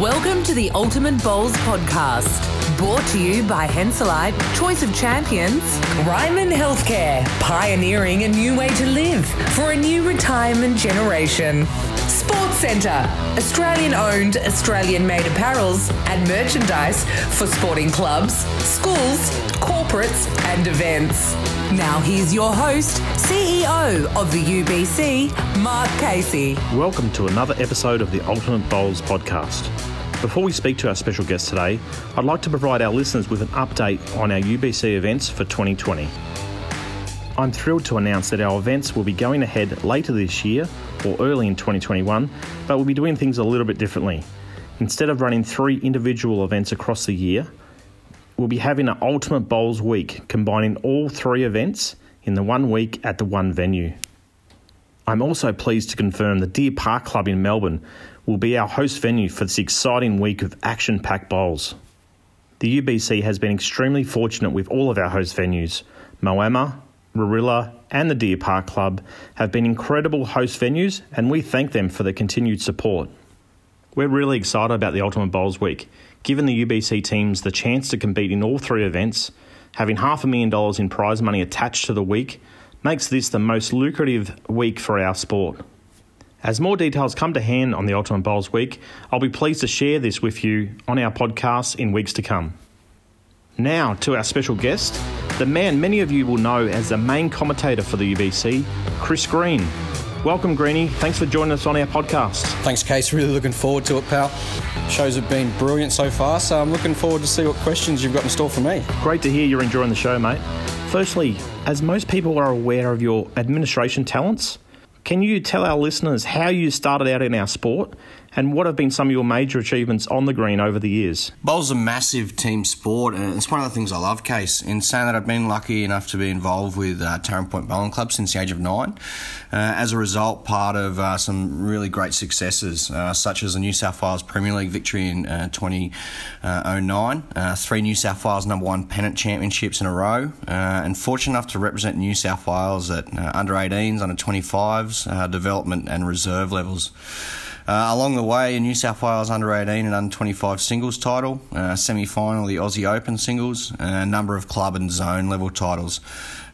Welcome to the Ultimate Bowls podcast, brought to you by Henselite, Choice of Champions, Ryman Healthcare, pioneering a new way to live for a new retirement generation. Sports Centre, Australian owned, Australian made apparels and merchandise for sporting clubs, schools, corporates, and events. Now, here's your host, CEO of the UBC, Mark Casey. Welcome to another episode of the Ultimate Bowls podcast. Before we speak to our special guest today, I'd like to provide our listeners with an update on our UBC events for 2020. I'm thrilled to announce that our events will be going ahead later this year or early in 2021, but we'll be doing things a little bit differently. Instead of running three individual events across the year, we'll be having an Ultimate Bowls week, combining all three events in the one week at the one venue. I'm also pleased to confirm the Deer Park Club in Melbourne will be our host venue for this exciting week of action packed bowls. The UBC has been extremely fortunate with all of our host venues. Moama, Warilla, and the Deer Park Club have been incredible host venues, and we thank them for their continued support. We're really excited about the Ultimate Bowls Week, given the UBC teams the chance to compete in all three events, having half a million dollars in prize money attached to the week makes this the most lucrative week for our sport. As more details come to hand on the Ultimate Bowls Week, I'll be pleased to share this with you on our podcast in weeks to come. Now to our special guest, the man many of you will know as the main commentator for the UBC, Chris Green. Welcome, Greeny. Thanks for joining us on our podcast. Thanks, Case. Really looking forward to it, pal. Shows have been brilliant so far, so I'm looking forward to see what questions you've got in store for me. Great to hear you're enjoying the show, mate. Firstly, as most people are aware of your administration talents, can you tell our listeners how you started out in our sport and what have been some of your major achievements on the green over the years? Bowl's a massive team sport, and it's one of the things I love, Case. In saying that, I've been lucky enough to be involved with uh, Taren Point Bowling Club since the age of nine. Uh, as a result, part of uh, some really great successes, uh, such as the New South Wales Premier League victory in uh, 2009, uh, three New South Wales number one pennant championships in a row, and fortunate enough to represent New South Wales at under 18s, under 25s, development and reserve levels. Uh, along the way, a New South Wales under 18 and under 25 singles title, uh, semi final, the Aussie Open singles, and a number of club and zone level titles.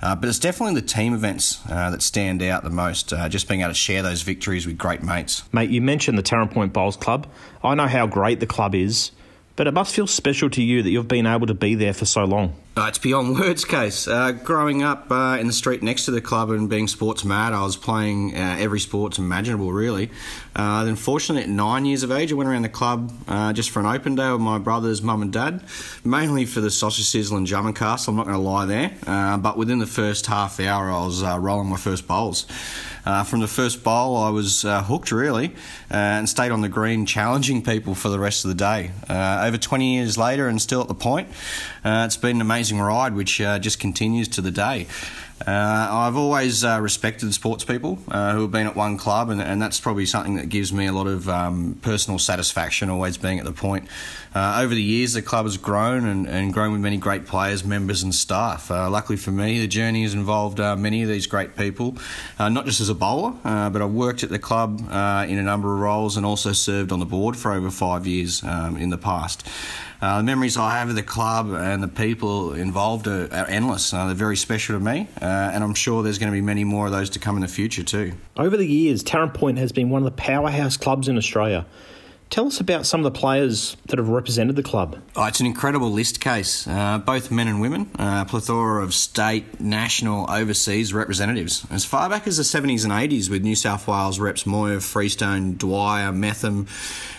Uh, but it's definitely the team events uh, that stand out the most, uh, just being able to share those victories with great mates. Mate, you mentioned the Taren Point Bowls Club. I know how great the club is, but it must feel special to you that you've been able to be there for so long. It's beyond words, Case. Uh, growing up uh, in the street next to the club and being sports mad, I was playing uh, every sport imaginable, really. Uh, then, fortunately, at nine years of age, I went around the club uh, just for an open day with my brothers, mum, and dad, mainly for the sausage sizzle and jump cast. I'm not going to lie there. but within the first half hour, I was rolling my first bowls. From the first bowl, I was hooked really and stayed on the green challenging people for the rest of the day. over 20 years later and still at the point, it's been an amazing ride which uh, just continues to the day. Uh, I've always uh, respected sports people uh, who have been at one club, and, and, that's probably something that gives me a lot of um, personal satisfaction, always being at the point. Uh, over the years, the club has grown and, and, grown with many great players, members, and staff. Uh, luckily for me, the journey has involved uh, many of these great people, not just as a bowler, but I've worked at the club in a number of roles and also served on the board for over five years um, in the past. Uh, the memories I have of the club and the people involved are, are endless. Uh, they're very special to me, Uh, and I'm sure there's going to be many more of those to come in the future too. Over the years, Taren Point has been one of the powerhouse clubs in Australia. Tell us about some of the players that have represented the club. Oh, it's an incredible list case, uh, both men and women, uh, plethora of state, national, overseas representatives. As far back as the 70s and 80s with New South Wales reps Moir, Freestone, Dwyer, Metham,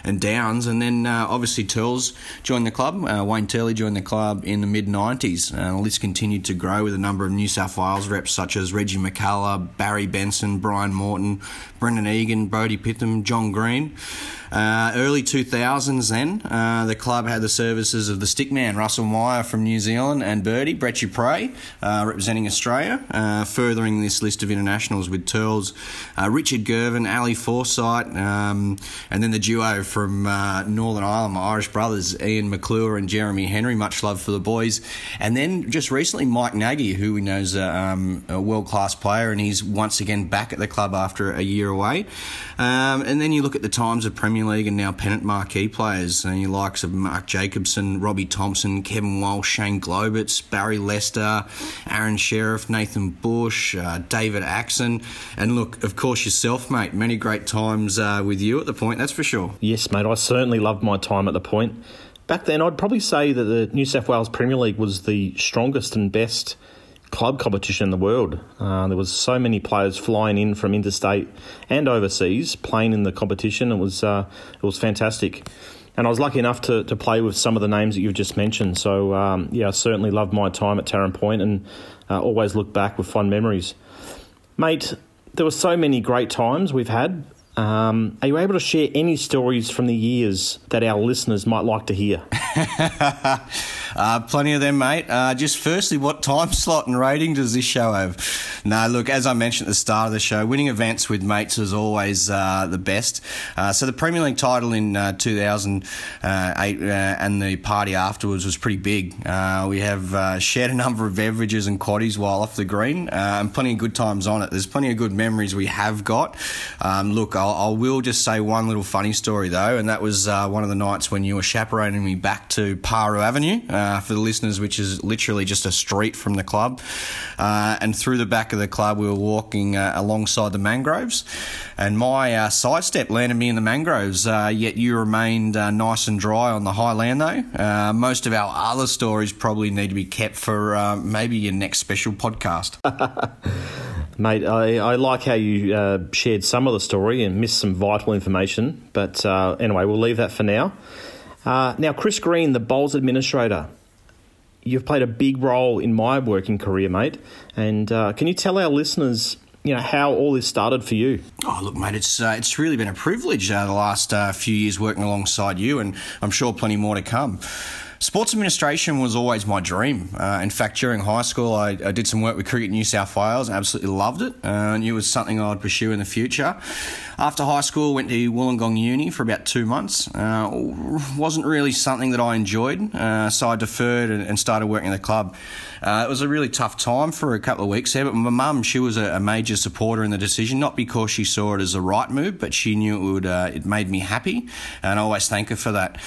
and Downs, and then uh, obviously Turles joined the club. Uh, Wayne Turley joined the club in the mid 90s. Uh, the list continued to grow with a number of New South Wales reps such as Reggie McCullough, Barry Benson, Brian Morton, Brendan Egan, Brody Pitham, John Green. Uh, early 2000s, then, uh, the club had the services of the stickman, Russell Meyer from New Zealand, and Birdie, Brett Dupre, uh, representing Australia, uh, furthering this list of internationals with Turles, uh, Richard Girvan, Ali Forsyth, um, and then the duo from uh, Northern Ireland, my Irish brothers, Ian McClure and Jeremy Henry, much love for the boys. And then just recently, Mike Nagy, who we know is a, um, a world class player, and he's once again back at the club after a year away. Um, and then you look at the times of Premier League and now pennant marquee players, and your likes of Mark Jacobson, Robbie Thompson, Kevin Walsh, Shane Globitz, Barry Lester, Aaron Sherriff, Nathan Bush, uh, David Axon, and look, of course, yourself, mate. Many great times uh, with you at the point, that's for sure. Yes, mate, I certainly loved my time at the point. Back then, I'd probably say that the New South Wales Premier League was the strongest and best club competition in the world. Uh, there was so many players flying in from interstate and overseas playing in the competition. It was uh, it was fantastic, and I was lucky enough to, to play with some of the names that you've just mentioned. So um, yeah, I certainly loved my time at Taren Point and uh, always look back with fond memories, mate. There were so many great times we've had. Um, are you able to share any stories from the years that our listeners might like to hear? Uh, plenty of them, mate. Uh, just firstly, what time slot and rating does this show have? No, look, as I mentioned at the start of the show, winning events with mates is always uh, the best. Uh, so the Premier League title in uh, 2008 uh, and the party afterwards was pretty big. we have shared a number of beverages and quaddies while off the green, and plenty of good times on it. There's plenty of good memories we have got. Um, look, I'll, I will just say one little funny story though, and that was one of the nights when you were chaperoning me back to Paru Avenue uh, for the listeners, which is literally just a street from the club. Uh, and through the back of the club, we were walking uh, alongside the mangroves, and my uh, sidestep landed me in the mangroves. Uh, yet you remained uh, nice and dry on the high land, though. most of our other stories probably need to be kept for maybe your next special podcast. Mate, I, I, like how you uh, shared some of the story and missed some vital information. But uh, anyway, we'll leave that for now. Uh, now, Chris Green, the Bowls administrator, you've played a big role in my working career, mate. And uh, can you tell our listeners, you know, how all this started for you? Oh, look, mate, it's uh, it's really been a privilege uh, the last uh, few years working alongside you, and I'm sure plenty more to come. Sports administration was always my dream. Uh, in fact, during high school, I, I, did some work with Cricket New South Wales and absolutely loved it. Uh, knew it was something I'd pursue in the future. After high school, went to Wollongong Uni for about two months. Uh, wasn't really something that I enjoyed, uh, so I deferred and, and, started working at the club. Uh, it was a really tough time for a couple of weeks there, but my mum, she was a, a, major supporter in the decision, not because she saw it as a right move, but she knew it would. Uh, it made me happy, and I always thank her for that.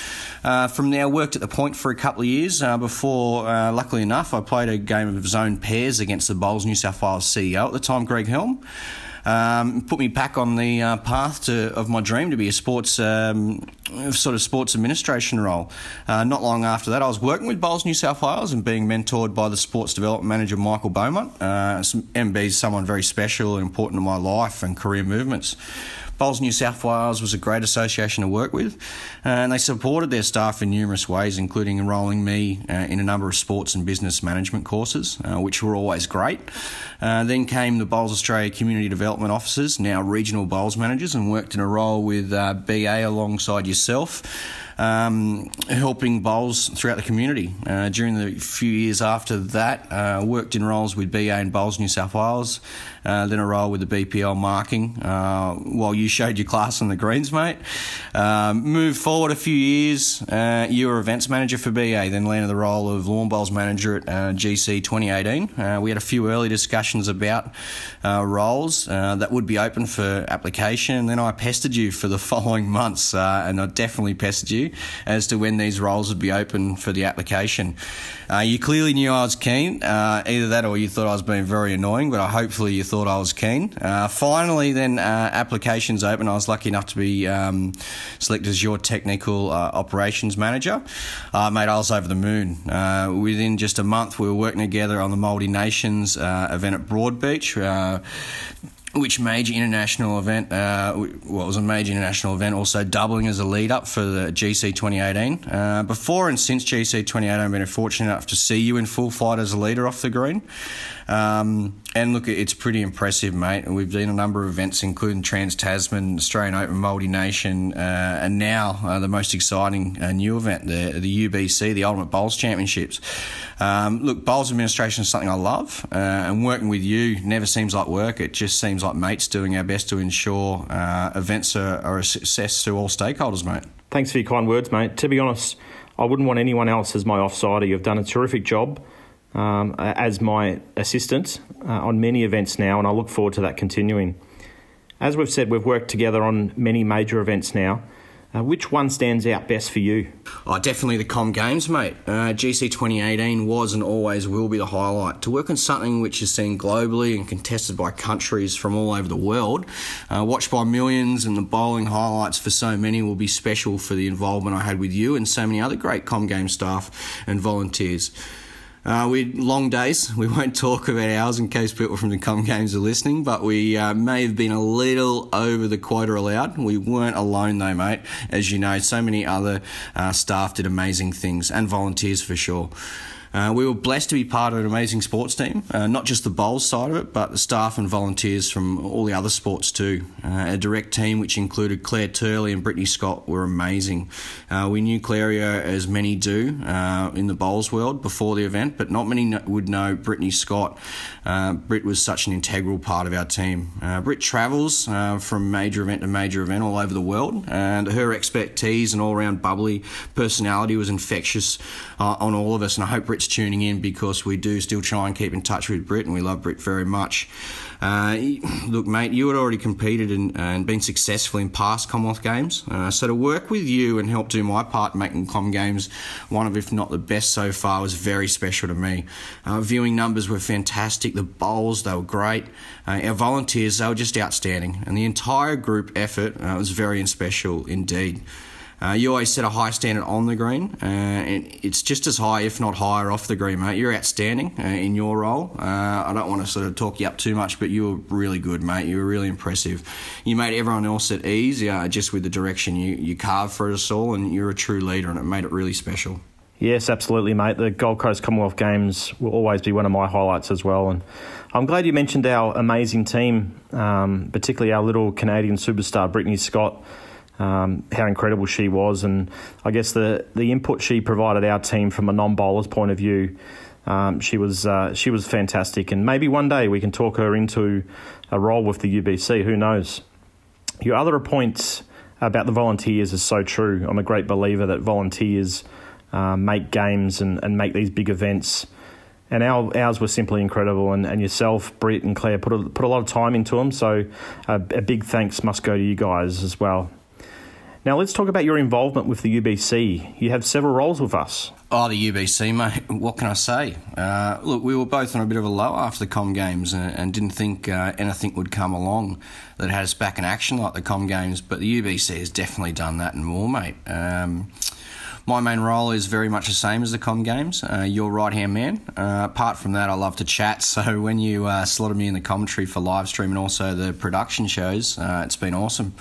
Uh, from there, worked at the point for a couple of years uh, before, luckily enough, I played a game of zone pairs against the Bowls New South Wales CEO at the time, Greg Helm um, put me back on the uh, path to, of my dream to be a sports um, sort of sports administration role. Uh, not long after that, I was working with Bowls New South Wales and being mentored by the sports development manager Michael Beaumont. Uh, MB is someone very special and important in my life and career movements. Bowls New South Wales was a great association to work with, and they supported their staff in numerous ways, including enrolling me uh, in a number of sports and business management courses, uh, which were always great. Uh, then came the Bowls Australia Community Development Officers, now regional Bowls managers, and worked in a role with uh, BA alongside yourself um, helping bowls throughout the community. Uh, during the few years after that, uh, worked in roles with BA and Bowls New South Wales, uh, then a role with the BPL marking uh, while you showed your class on the greens, mate. Um, moved forward a few years, uh, you were events manager for BA, then landed the role of lawn bowls manager at GC 2018. we had a few early discussions about roles that would be open for application, and then I pestered you for the following months, and I definitely pestered you as to when these roles would be open for the application. Uh, you clearly knew I was keen, uh, either that or you thought I was being very annoying, but I, hopefully you thought I was keen. Uh, finally, then uh, applications open. I was lucky enough to be um, selected as your technical uh, operations manager. Mate, I was over the moon. within just a month, we were working together on the Multi Nations event at Broadbeach which major international event, uh, well, was a major international event, also doubling as a lead up for the GC 2018. Uh, before and since GC 2018, I've been fortunate enough to see you in full flight as a leader off the green. Um, and look, it's pretty impressive, mate. We've done a number of events, including Trans Tasman, Australian Open Multi Nation, uh, and now uh, the most exciting uh, new event, the, the UBC, the Ultimate Bowls Championships. Um, look, bowls administration is something I love, uh, and working with you never seems like work. It just seems like mates doing our best to ensure uh, events are, are a success to all stakeholders, mate. Thanks for your kind words, mate. To be honest, I wouldn't want anyone else as my offsider. You've done a terrific job um, as my assistant uh, on many events now, and I look forward to that continuing. As we've said, we've worked together on many major events now, Uh, which one stands out best for you? Oh, definitely the Com Games, mate. Uh, GC 2018 was and always will be the highlight. To work on something which is seen globally and contested by countries from all over the world, uh, watched by millions, and the bowling highlights for so many will be special for the involvement I had with you and so many other great Com Game staff and volunteers. Uh, we long days. We won't talk about ours in case people from the Com Games are listening, but we uh, may have been a little over the quota allowed. We weren't alone though, mate. As you know, so many other uh, staff did amazing things and volunteers for sure. Uh, we were blessed to be part of an amazing sports team, uh, not just the bowls side of it, but the staff and volunteers from all the other sports too. Uh, a direct team which included Claire Turley and Brittany Scott were amazing. Uh, we knew Claria as many do uh, in the bowls world before the event, but not many would know Brittany Scott. Uh, Britt was such an integral part of our team. Britt travels from major event to major event all over the world, and her expertise and all-round bubbly personality was infectious on all of us. And I hope Britt tuning in because we do still try and keep in touch with Brit and we love Brit very much. Uh, look, mate, you had already competed and, and been successful in past Commonwealth Games. Uh, so to work with you and help do my part in making Com Games one of, if not the best so far, was very special to me. Uh, viewing numbers were fantastic. The bowls, they were great. Uh, our volunteers, they were just outstanding. And the entire group effort uh, was very special indeed. Uh, you always set a high standard on the green, uh, and it's just as high, if not higher, off the green, mate. You're outstanding uh, in your role. Uh, I don't want to sort of talk you up too much, but you were really good, mate. You were really impressive. You made everyone else at ease just with the direction you, you carved for us all, and you're a true leader, and it made it really special. Yes, absolutely, mate. The Gold Coast Commonwealth Games will always be one of my highlights as well. And I'm glad you mentioned our amazing team, um, particularly our little Canadian superstar, Brittany Scott um, how incredible she was, and I guess the the input she provided our team from a non bowler's point of view. Um, she was uh, she was fantastic, and maybe one day we can talk her into a role with the UBC. Who knows? Your other points about the volunteers is so true. I'm a great believer that volunteers uh, make games and, and make these big events. And our, ours were simply incredible. And, and yourself, Britt and Claire, put a, put a lot of time into them. So a, a big thanks must go to you guys as well. Now, let's talk about your involvement with the UBC. You have several roles with us. Oh, the UBC, mate. What can I say? Uh, look, we were both on a bit of a low after the Com Games and, and didn't think uh, anything would come along that had us back in action like the Com Games, but the UBC has definitely done that and more, mate. Um, my main role is very much the same as the Com Games. Uh, your right hand man. Uh, apart from that, I love to chat. So when you uh, slotted me in the commentary for live stream and also the production shows, uh, it's been awesome.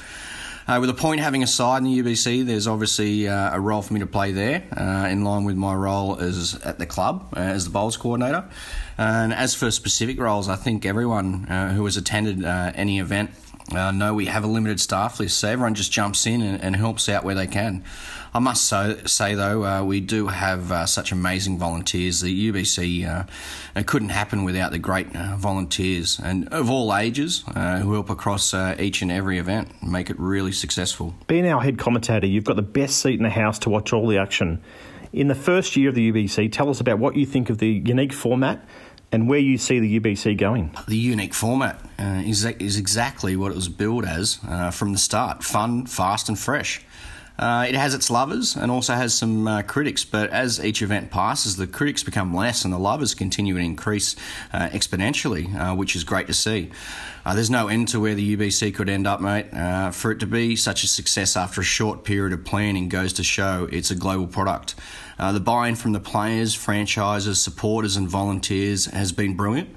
Uh, with a point having a side in the UBC, there's obviously uh, a role for me to play there, uh, in line with my role as at the club uh, as the bowls coordinator. And as for specific roles, I think everyone uh, who has attended uh, any event uh, know we have a limited staff list, so everyone just jumps in and, and helps out where they can. I must so, say, though, uh, we do have uh, such amazing volunteers. The UBC uh, it couldn't happen without the great uh, volunteers and of all ages uh, who help across each and every event and make it really successful. Being our head commentator, you've got the best seat in the house to watch all the action. In the first year of the UBC, tell us about what you think of the unique format and where you see the UBC going. The unique format uh, is, is exactly what it was billed as uh, from the start fun, fast, and fresh. Uh, it has its lovers and also has some uh, critics, but as each event passes, the critics become less and the lovers continue to increase uh, exponentially, uh, which is great to see. Uh, there's no end to where the UBC could end up, mate. Uh, for it to be such a success after a short period of planning goes to show it's a global product. the buy in from the players, franchises, supporters, and volunteers has been brilliant.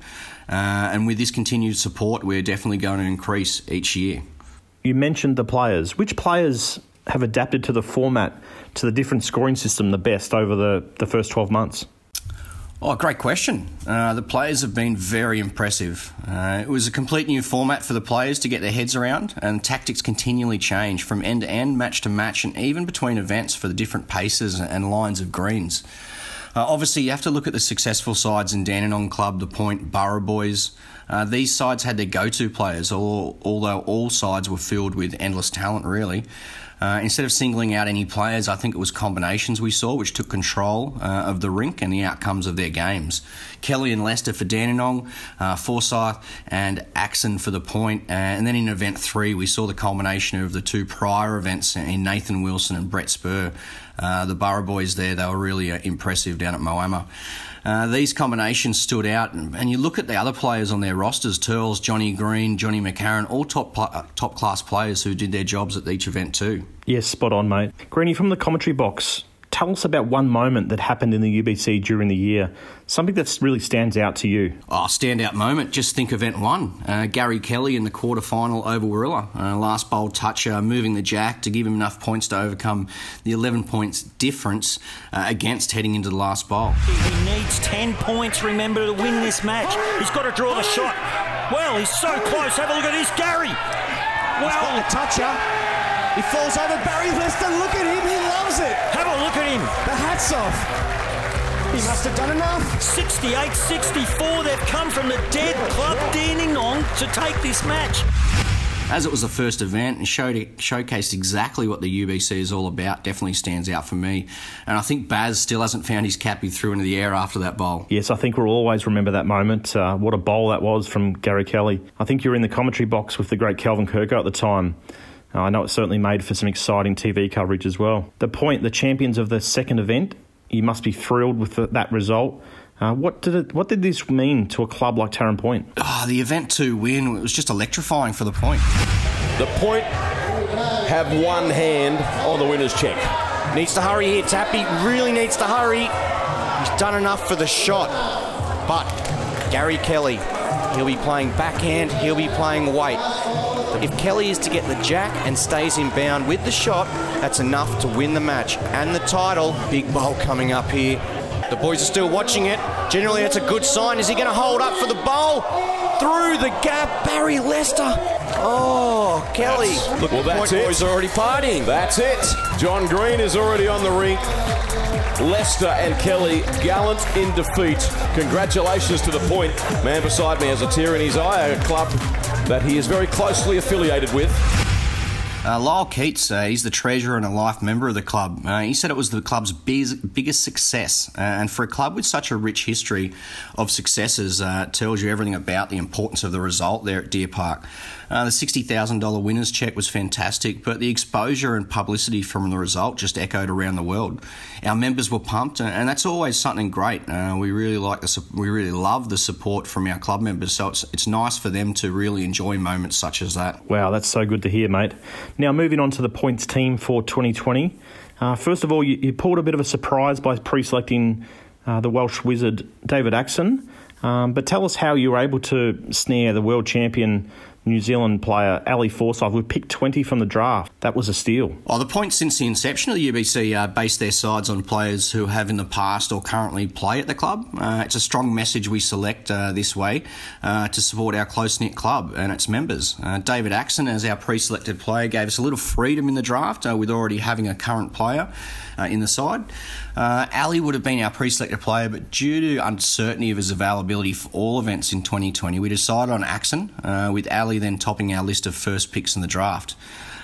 and with this continued support, we're definitely going to increase each year. You mentioned the players. Which players have adapted to the format, to the different scoring system the best over the, the first 12 months? Oh, great question. Uh, the players have been very impressive. Uh, it was a complete new format for the players to get their heads around, and tactics continually change from end to end, match to match, and even between events for the different paces and lines of greens. Uh, obviously, you have to look at the successful sides in Dandenong Club, the Point, Borough Boys, Uh, these sides had their go to players, although all sides were filled with endless talent, really. Uh, instead of singling out any players, I think it was combinations we saw which took control uh, of the rink and the outcomes of their games. Kelly and Lester for Dandenong, uh, Forsyth and Axon for the point. Uh, and then in event three, we saw the culmination of the two prior events in Nathan Wilson and Brett Spur. Uh, the Borough boys there, they were really uh, impressive down at Moama. Uh, these combinations stood out, and, and, you look at the other players on their rosters: Turles, Johnny Green, Johnny McCarron, all top uh, top class players who did their jobs at each event too. Yes, spot on, mate. Greeny from the commentary box tell us about one moment that happened in the UBC during the year, something that really stands out to you. Oh, standout moment. Just think event one. Uh, Gary Kelly in the quarter final over Warilla. Uh, last bowl toucher, moving the jack to give him enough points to overcome the 11 points difference uh, against heading into the last bowl. He needs 10 points, remember, to win this match. He's got to draw the shot. Well, he's so close. Have a look at this, Gary. Well, the toucher. He falls over Barry Lester. Look at him. He loves it. Have a look at him. The hat's off. He must have done enough. 68 64. They've come from the dead club Dandenong to take this match. As it was the first event and showed, showcased exactly what the UBC is all about, definitely stands out for me. And I think Baz still hasn't found his cap he threw into the air after that bowl. Yes, I think we'll always remember that moment. Uh, what a bowl that was from Gary Kelly. I think you were in the commentary box with the great Kelvin Kerkow at the time. Uh, I know it certainly made for some exciting TV coverage as well. The point, the champions of the second event, you must be thrilled with the, that result. Uh, what did it, what did this mean to a club like Taren Point? Oh, the event two win it was just electrifying for the point. The point have one hand on the winner's check. Needs to hurry here, Tappy. Really needs to hurry. He's done enough for the shot. But Gary Kelly, he'll be playing backhand, he'll be playing weight. If Kelly is to get the jack and stays in bound with the shot, that's enough to win the match and the title. Big bowl coming up here. The boys are still watching it. Generally, that's a good sign. Is he going to hold up for the bowl? Through the gap, Barry Lester. Oh, Kelly. Look, well, that's the it. boys are already partying. That's it. John Green is already on the rink. Lester and Kelly gallant in defeat. Congratulations to the point. Man beside me has a tear in his eye, a club that he is very closely affiliated with. Uh, Lyle Keats, uh, he's the treasurer and a life member of the club. Uh, he said it was the club's biggest success. Uh, and for a club with such a rich history of successes, uh, tells you everything about the importance of the result there at Deer Park. Uh, the $60,000 winner's check was fantastic, but the exposure and publicity from the result just echoed around the world. Our members were pumped, and that's always something great. Uh, we really like the, we really love the support from our club members, so it's, it's nice for them to really enjoy moments such as that. Wow, that's so good to hear, mate. Now, moving on to the points team for 2020. Uh, first of all, you, you, pulled a bit of a surprise by pre selecting uh, the Welsh wizard David Axon. Um, but tell us how you were able to snare the world champion New Zealand player Ali Forsyth. We picked 20 from the draft. That was a steal. Oh, the points since the inception of the UBC uh, base their sides on players who have in the past or currently play at the club. Uh, it's a strong message we select uh, this way uh, to support our close knit club and its members. Uh, David Axon, as our pre selected player, gave us a little freedom in the draft uh, with already having a current player in the side. Ali would have been our pre selected player, but due to uncertainty of his availability for all events in 2020, we decided on Axon with Ali then topping our list of first picks in the draft.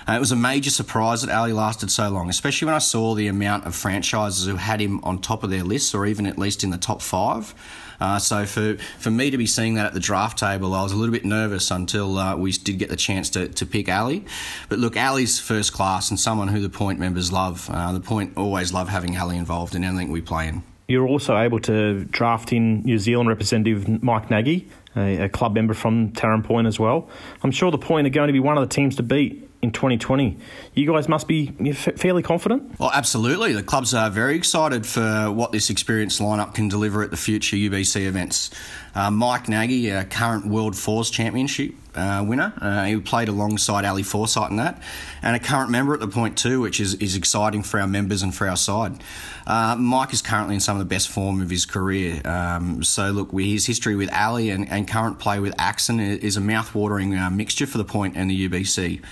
Uh, it was a major surprise that Ali lasted so long, especially when I saw the amount of franchises who had him on top of their lists or even at least in the top five. Uh, so for, for me to be seeing that at the draft table, I was a little bit nervous until uh, we did get the chance to, to pick Ali. But look, Ali's first class and someone who the point members love. Uh, the point always love having Ali involved in anything we play in. You're also able to draft in New Zealand representative Mike Nagy, a, a club member from Taren Point as well. I'm sure the Point are going to be one of the teams to beat in 2020. You guys must be fairly confident. Well, absolutely. The clubs are very excited for what this experienced lineup can deliver at the future UBC events. Uh, Mike Nagy, a current World Fours Championship uh, winner, uh, he played alongside Ali Forsyth in that, and a current member at the point too, which is, is exciting for our members and for our side. Uh, Mike is currently in some of the best form of his career. Um, so, look, his history with Ali and, and current play with Axon is a mouth-watering uh, mixture for the point and the UBC.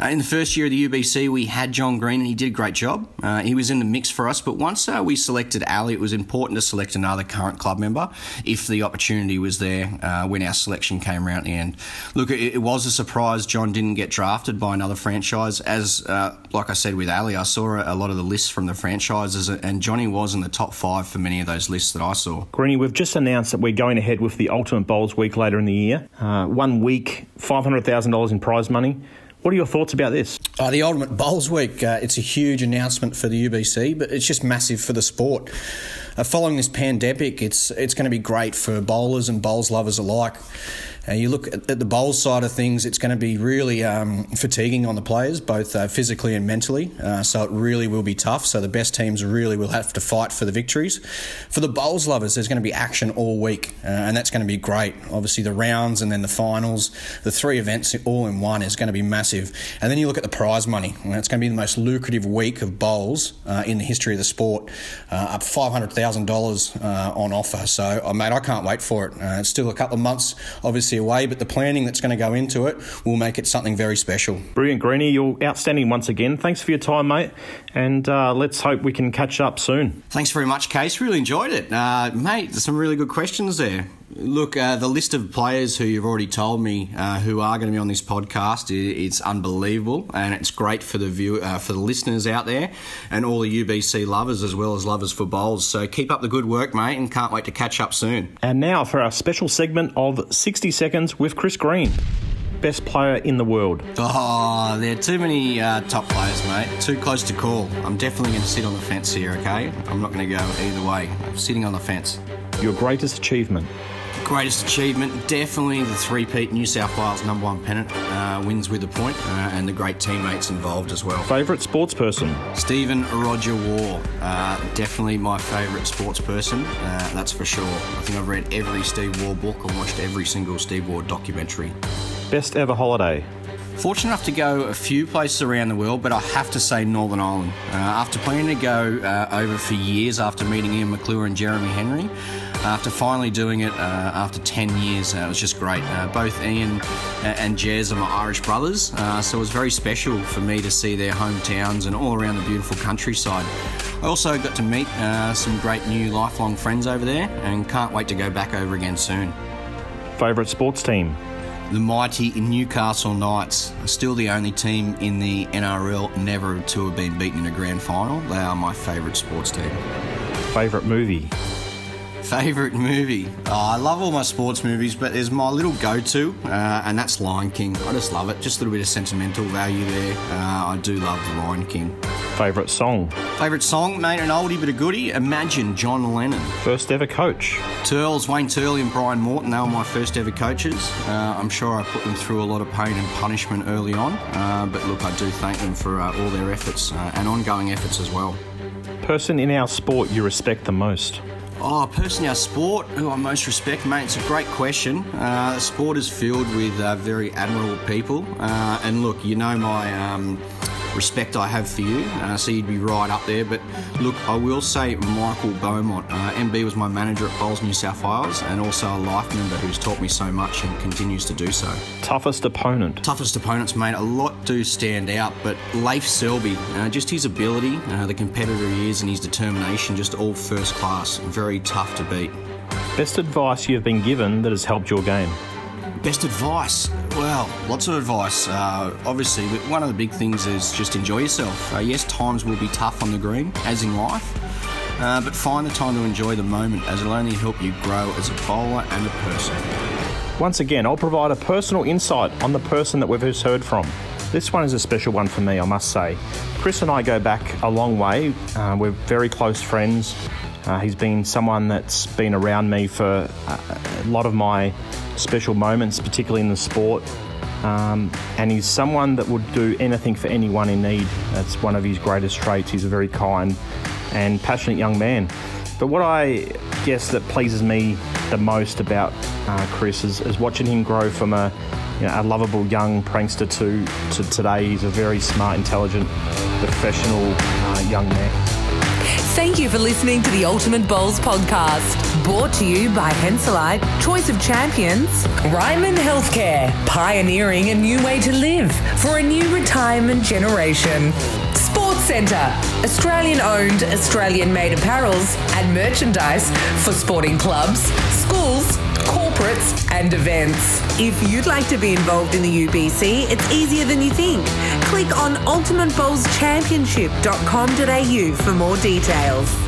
Uh, in the first year of the UBC, we had John Green, and he did a great job. Uh, he was in the mix for us, but once uh, we selected Ali, it was important to select another current club member if the opportunity was there uh, when our selection came around at the end. Look, it, it, was a surprise John didn't get drafted by another franchise. As, uh, like I said with Ali, I saw a, a lot of the lists from the franchises, and Johnny was in the top five for many of those lists that I saw. Greeny, we've just announced that we're going ahead with the Ultimate Bowls week later in the year. Uh, one week, $500,000 in prize money. What are your thoughts about this? Uh, the Ultimate Bowls Week, uh, it's a huge announcement for the UBC, but it's just massive for the sport. Uh, following this pandemic, it's it's going to be great for bowlers and bowls lovers alike. Uh, you look at, at, the bowl side of things, it's going to be really um, fatiguing on the players, both uh, physically and mentally. Uh, so it really will be tough. So the best teams really will have to fight for the victories. For the bowls lovers, there's going to be action all week, uh, and that's going to be great. Obviously, the rounds and then the finals, the three events all in one is going to be massive. And then you look at the prize money, it's going to be the most lucrative week of bowls uh, in the history of the sport, uh, up $500,000 on offer. So, mate, I can't wait for it. it's still a couple of months, obviously away, but the planning that's going to go into it will make it something very special. Brilliant, Greeny. You're outstanding once again. Thanks for your time, mate, and uh, let's hope we can catch up soon. Thanks very much, Case. Really enjoyed it. Uh, mate, there's some really good questions there. Look, uh, the list of players who you've already told me uh, who are going to be on this podcast it's unbelievable, and it's great for the view uh, for the listeners out there, and all the UBC lovers as well as lovers for bowls. So keep up the good work, mate, and can't wait to catch up soon. And now for our special segment of 60 seconds with Chris Green. Best player in the world. Oh, there are too many uh, top players, mate. Too close to call. I'm definitely going to sit on the fence here, okay? I'm not going to go either way. I'm sitting on the fence. Your greatest achievement greatest achievement, definitely the three-peat New South Wales number one pennant uh, wins with a point, uh, and the great teammates involved as well. Favourite sports person? Stephen Roger Waugh, uh, definitely my favourite sports person, uh, that's for sure. I think I've read every Steve Waugh book and watched every single Steve Waugh documentary. Best ever holiday? Fortunate enough to go a few places around the world, but I have to say Northern Ireland. Uh, after planning to go uh, over for years after meeting Ian McClure and Jeremy Henry, after finally doing it uh, after 10 years. Uh, it was just great. Uh, both Ian and Jez are my Irish brothers, uh, so it was very special for me to see their hometowns and all around the beautiful countryside. I also got to meet uh, some great new lifelong friends over there and can't wait to go back over again soon. Favourite sports team? The mighty Newcastle Knights are still the only team in the NRL never to have been beaten in a grand final. They are my favourite sports team. Favourite movie? Favourite movie? Oh, I love all my sports movies, but there's my little go to, uh, and that's Lion King. I just love it. Just a little bit of sentimental value there. Uh, I do love The Lion King. Favourite song? Favourite song, mate, an oldie but a goodie. Imagine John Lennon. First ever coach? Turles, Wayne Turley and Brian Morton, they were my first ever coaches. Uh, I'm sure I put them through a lot of pain and punishment early on, uh, but look, I do thank them for uh, all their efforts uh, and ongoing efforts as well. Person in our sport you respect the most? Oh, person our sport who I most respect, mate. It's a great question. Uh, sport is filled with uh, very admirable people, uh, and look, you know my um, respect I have for you, uh, so you'd be right up there. But look, I will say Michael Beaumont. Uh, MB was my manager at Bowls New South Wales and also a life member who's taught me so much and continues to do so. Toughest opponent? Toughest opponents, mate. A lot do stand out, but Leif Selby, uh, just his ability, uh, the competitor he is, and his determination, just all first class. Very tough to beat. Best advice you've been given that has helped your game? Best advice? Well, lots of advice. Uh, obviously, one of the big things is just enjoy yourself. Uh, yes, times will be tough on the green, as in life, uh, but find the time to enjoy the moment, as it'll only help you grow as a bowler and a person. Once again, I'll provide a personal insight on the person that we've just heard from. This one is a special one for me, I must say. Chris and I go back a long way. Uh, we're very close friends. Uh, he's been someone that's been around me for a lot of my special moments, particularly in the sport. Um, and he's someone that would do anything for anyone in need. That's one of his greatest traits. He's a very kind and passionate young man. But what I guess that pleases me the most about uh, Chris is, is, watching him grow from a, you know, a lovable young prankster to, to today. He's a very smart, intelligent, professional uh, young man. Thank you for listening to the Ultimate Bowls podcast, brought to you by Henselite, Choice of Champions, Ryman Healthcare, pioneering a new way to live for a new retirement generation. Sports Centre, Australian owned, Australian made apparels and merchandise for sporting clubs, schools, corporates, and events. If you'd like to be involved in the UBC, it's easier than you think. Click on ultimatebowlschampionship.com.au for more details.